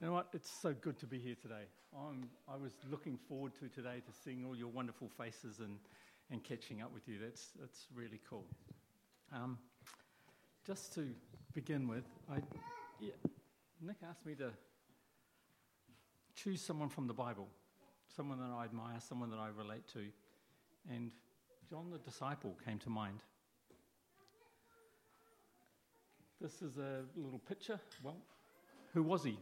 You know what? It's so good to be here today. I'm, I was looking forward to today to seeing all your wonderful faces and, and catching up with you. That's, that's really cool. Um, just to begin with, I, yeah, Nick asked me to choose someone from the Bible, someone that I admire, someone that I relate to. And John the disciple came to mind. This is a little picture. Well, who was he?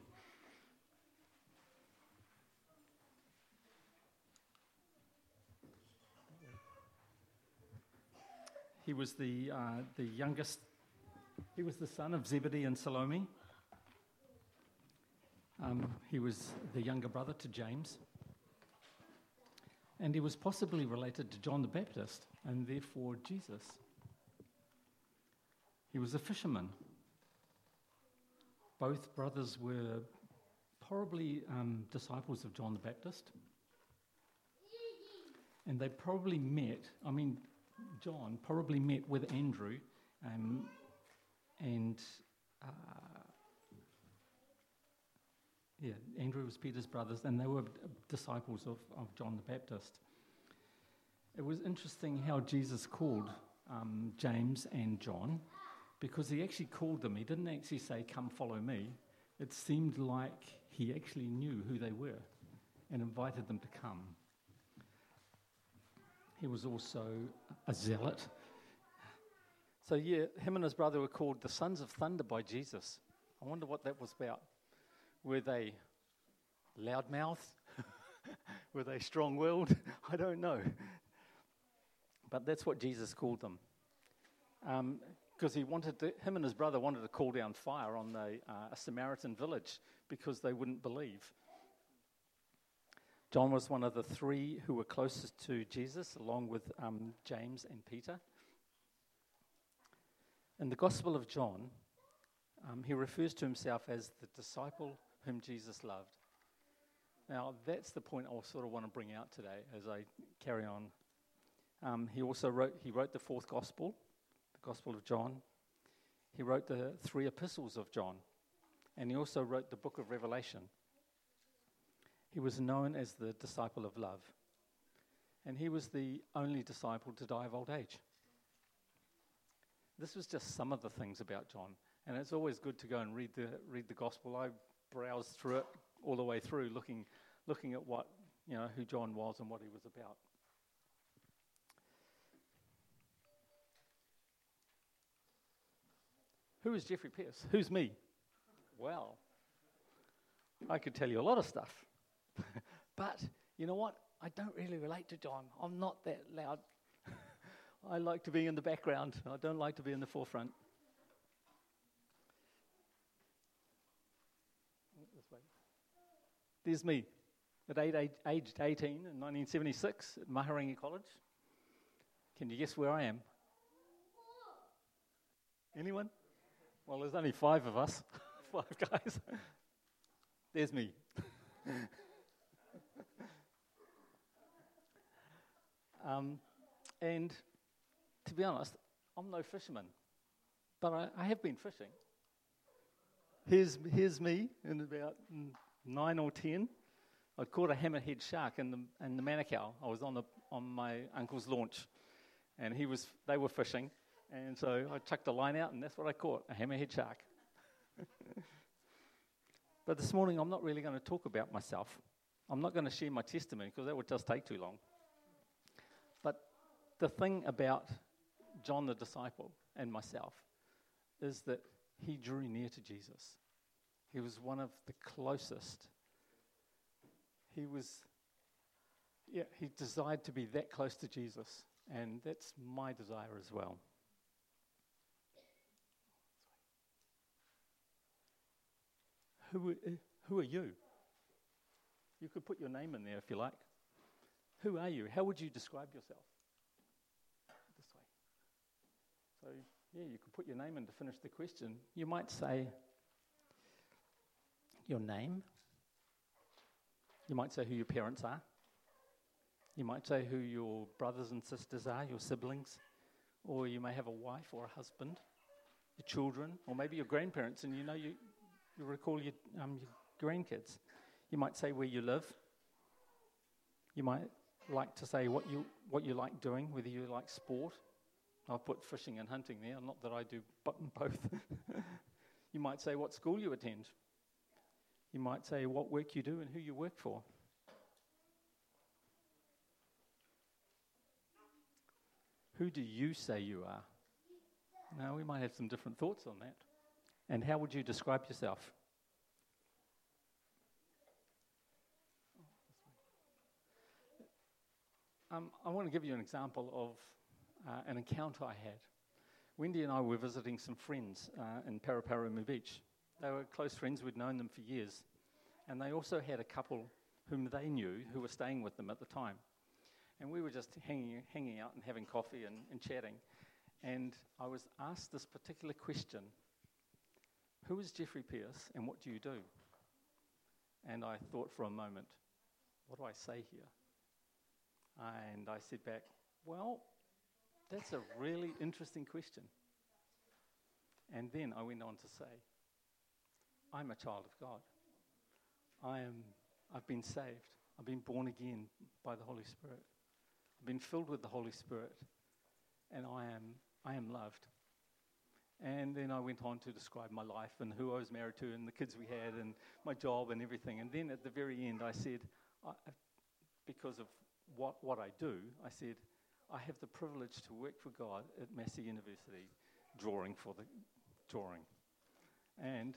He was the, uh, the youngest, he was the son of Zebedee and Salome. Um, he was the younger brother to James. And he was possibly related to John the Baptist and therefore Jesus. He was a fisherman. Both brothers were probably um, disciples of John the Baptist. And they probably met, I mean, John probably met with Andrew um, and uh, yeah, Andrew was Peter's brothers, and they were disciples of, of John the Baptist. It was interesting how Jesus called um, James and John because he actually called them. He didn't actually say, Come follow me. It seemed like he actually knew who they were and invited them to come. He was also a zealot. So, yeah, him and his brother were called the sons of thunder by Jesus. I wonder what that was about. Were they loudmouth? Were they strong willed? I don't know. But that's what Jesus called them. Because um, he wanted to, him and his brother wanted to call down fire on the, uh, a Samaritan village because they wouldn't believe. John was one of the three who were closest to Jesus, along with um, James and Peter. In the Gospel of John, um, he refers to himself as the disciple whom Jesus loved. Now, that's the point I sort of want to bring out today as I carry on. Um, he also wrote, he wrote the fourth gospel, the Gospel of John. He wrote the three epistles of John. And he also wrote the book of Revelation. He was known as the disciple of love. And he was the only disciple to die of old age. This was just some of the things about John. And it's always good to go and read the, read the gospel. I browsed through it all the way through, looking, looking at what, you know, who John was and what he was about. Who is Jeffrey Pierce? Who's me? Well, I could tell you a lot of stuff. But you know what? I don't really relate to John. I'm not that loud. I like to be in the background. I don't like to be in the forefront. There's me at eight, age, aged 18 in 1976 at Mahurangi College. Can you guess where I am? Anyone? Well, there's only five of us, five guys. There's me. um, and to be honest, I'm no fisherman, but I, I have been fishing. Here's, here's me in about nine or ten, I caught a hammerhead shark in the, in the Manukau. I was on, the, on my uncle's launch, and he was, they were fishing, and so I chucked a line out, and that's what I caught a hammerhead shark. but this morning, I'm not really going to talk about myself. I'm not going to share my testimony because that would just take too long. The thing about John the disciple and myself is that he drew near to Jesus. He was one of the closest. He was, yeah, he desired to be that close to Jesus. And that's my desire as well. Who, who are you? You could put your name in there if you like. Who are you? How would you describe yourself? This way. So, yeah, you could put your name in to finish the question. You might say, your name. You might say who your parents are. You might say who your brothers and sisters are, your siblings. Or you may have a wife or a husband, your children, or maybe your grandparents, and you know you, you recall your, um, your grandkids. You might say where you live. You might like to say what you, what you like doing, whether you like sport. I've put fishing and hunting there, not that I do both. you might say what school you attend. You might say what work you do and who you work for. Who do you say you are? Now, we might have some different thoughts on that. And how would you describe yourself? Um, I want to give you an example of uh, an encounter I had. Wendy and I were visiting some friends uh, in Paraparaumu Beach. They were close friends, we'd known them for years. And they also had a couple whom they knew who were staying with them at the time. And we were just hanging, hanging out and having coffee and, and chatting. And I was asked this particular question Who is Jeffrey Pierce and what do you do? And I thought for a moment, What do I say here? And I said back, Well, that's a really interesting question. And then I went on to say, I'm a child of God. I am, I've been saved. I've been born again by the Holy Spirit. I've been filled with the Holy Spirit, and I am, I am loved. And then I went on to describe my life and who I was married to and the kids we had and my job and everything. And then at the very end, I said, I, because of what, what I do, I said, I have the privilege to work for God at Massey University, drawing for the drawing. And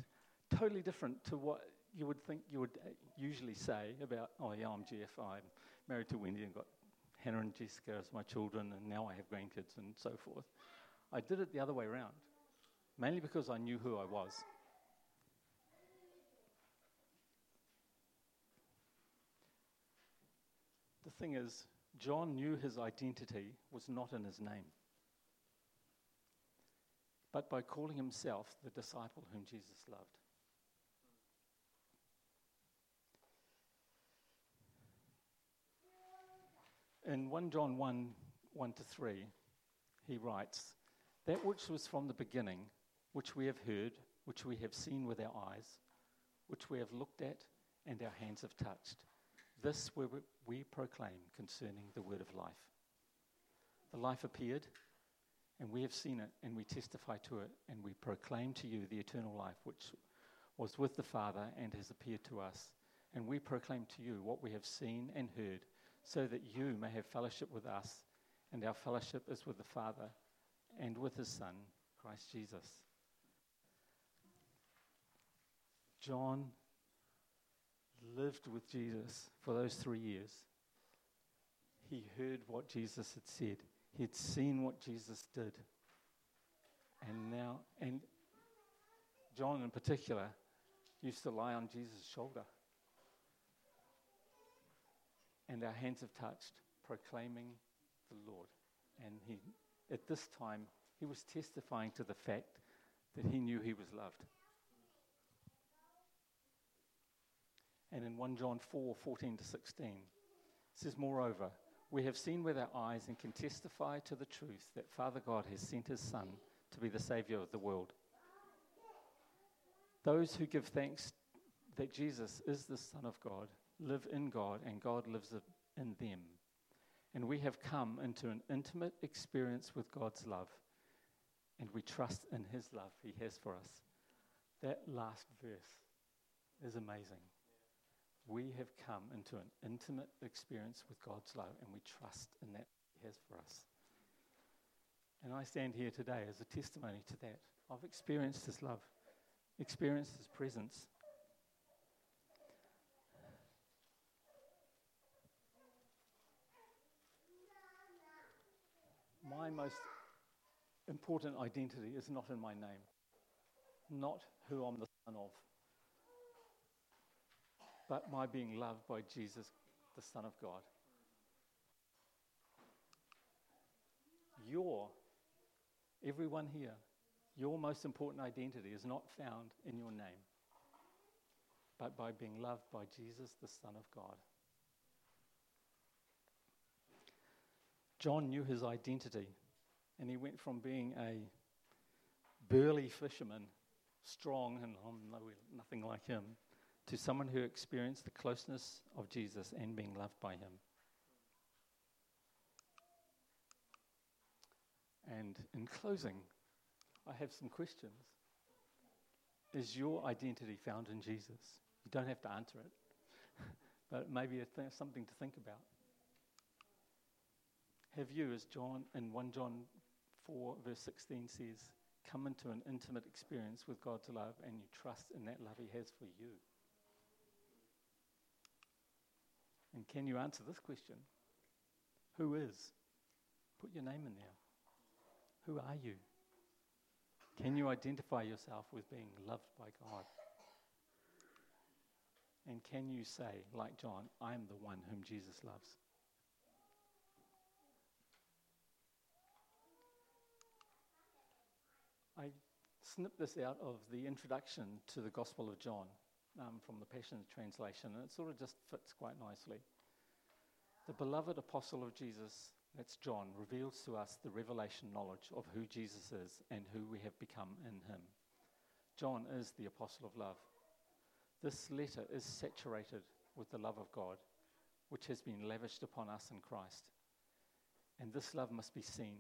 totally different to what you would think you would uh, usually say about, oh, yeah, I'm Jeff, I'm married to Wendy and got Hannah and Jessica as my children, and now I have grandkids and so forth. I did it the other way around, mainly because I knew who I was. The thing is, John knew his identity was not in his name, but by calling himself the disciple whom Jesus loved. In 1 John 1 1 to 3, he writes, That which was from the beginning, which we have heard, which we have seen with our eyes, which we have looked at, and our hands have touched, this we, we proclaim concerning the word of life. The life appeared, and we have seen it, and we testify to it, and we proclaim to you the eternal life which was with the Father and has appeared to us. And we proclaim to you what we have seen and heard so that you may have fellowship with us, and our fellowship is with the Father and with his Son, Christ Jesus. John lived with Jesus for those three years. He heard what Jesus had said, he had seen what Jesus did. And now, and John in particular used to lie on Jesus' shoulder and our hands have touched, proclaiming the Lord. And he, at this time, he was testifying to the fact that he knew he was loved. And in 1 John 4 14 to 16, it says, Moreover, we have seen with our eyes and can testify to the truth that Father God has sent his Son to be the Savior of the world. Those who give thanks that Jesus is the Son of God live in God and God lives in them. And we have come into an intimate experience with God's love, and we trust in His love He has for us. That last verse is amazing. We have come into an intimate experience with God's love, and we trust in that He has for us. And I stand here today as a testimony to that. I've experienced His love, experienced His presence, my most important identity is not in my name, not who I'm the son of, but my being loved by Jesus, the Son of God. Your, everyone here, your most important identity is not found in your name, but by being loved by Jesus, the Son of God. John knew his identity, and he went from being a burly fisherman, strong and oh, I'm nothing like him, to someone who experienced the closeness of Jesus and being loved by him. And in closing, I have some questions. Is your identity found in Jesus? You don't have to answer it, but maybe it's something to think about. Have you, as John in 1 John 4, verse 16 says, come into an intimate experience with God's love and you trust in that love He has for you? And can you answer this question? Who is? Put your name in there. Who are you? Can you identify yourself with being loved by God? And can you say, like John, I am the one whom Jesus loves? I snipped this out of the introduction to the Gospel of John um, from the Passion Translation, and it sort of just fits quite nicely. The beloved apostle of Jesus, that's John, reveals to us the revelation knowledge of who Jesus is and who we have become in him. John is the apostle of love. This letter is saturated with the love of God, which has been lavished upon us in Christ. And this love must be seen,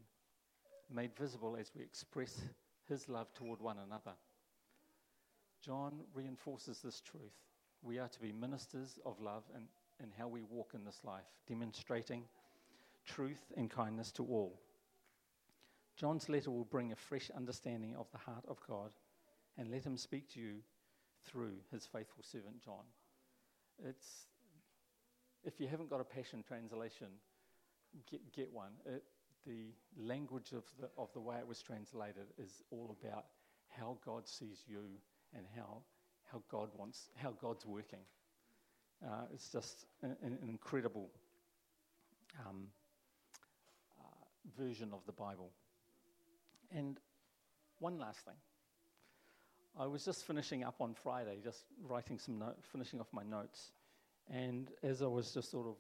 made visible as we express his love toward one another. John reinforces this truth. We are to be ministers of love in, in how we walk in this life, demonstrating truth and kindness to all. John's letter will bring a fresh understanding of the heart of God and let him speak to you through his faithful servant John. It's, if you haven't got a Passion translation, get, get one. It, the language of the, of the way it was translated is all about how God sees you and how, how God wants, how God's working. Uh, it's just an, an incredible um, uh, version of the Bible. And one last thing. I was just finishing up on Friday, just writing some note, finishing off my notes. And as I was just sort of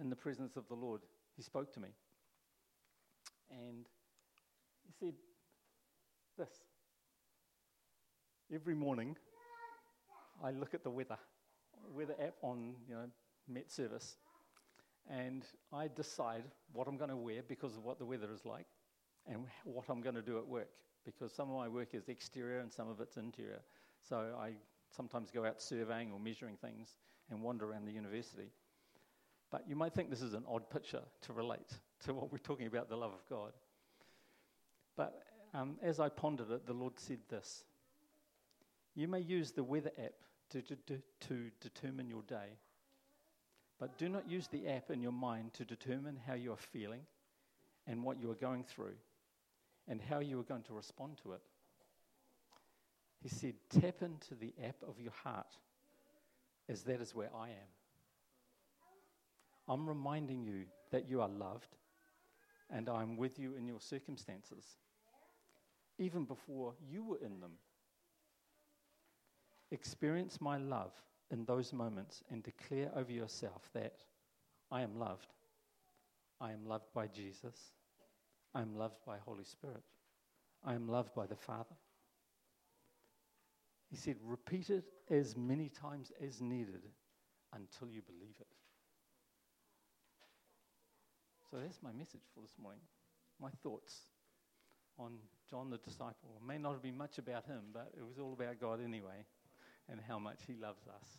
in the presence of the Lord, He spoke to me. And He said this Every morning, I look at the weather, weather app on you know Met Service, and I decide what I'm going to wear because of what the weather is like, and what I'm going to do at work because some of my work is exterior and some of it's interior. So I sometimes go out surveying or measuring things and wander around the university. But you might think this is an odd picture to relate to what we're talking about the love of God. But um, as I pondered it, the Lord said this You may use the weather app to, to, to determine your day, but do not use the app in your mind to determine how you are feeling and what you are going through and how you are going to respond to it. He said, Tap into the app of your heart, as that is where I am. I'm reminding you that you are loved and I'm with you in your circumstances, even before you were in them. Experience my love in those moments and declare over yourself that I am loved. I am loved by Jesus. I am loved by Holy Spirit. I am loved by the Father. He said, repeat it as many times as needed until you believe it. So that's my message for this morning. My thoughts on John the disciple. It may not have been much about him, but it was all about God anyway and how much he loves us.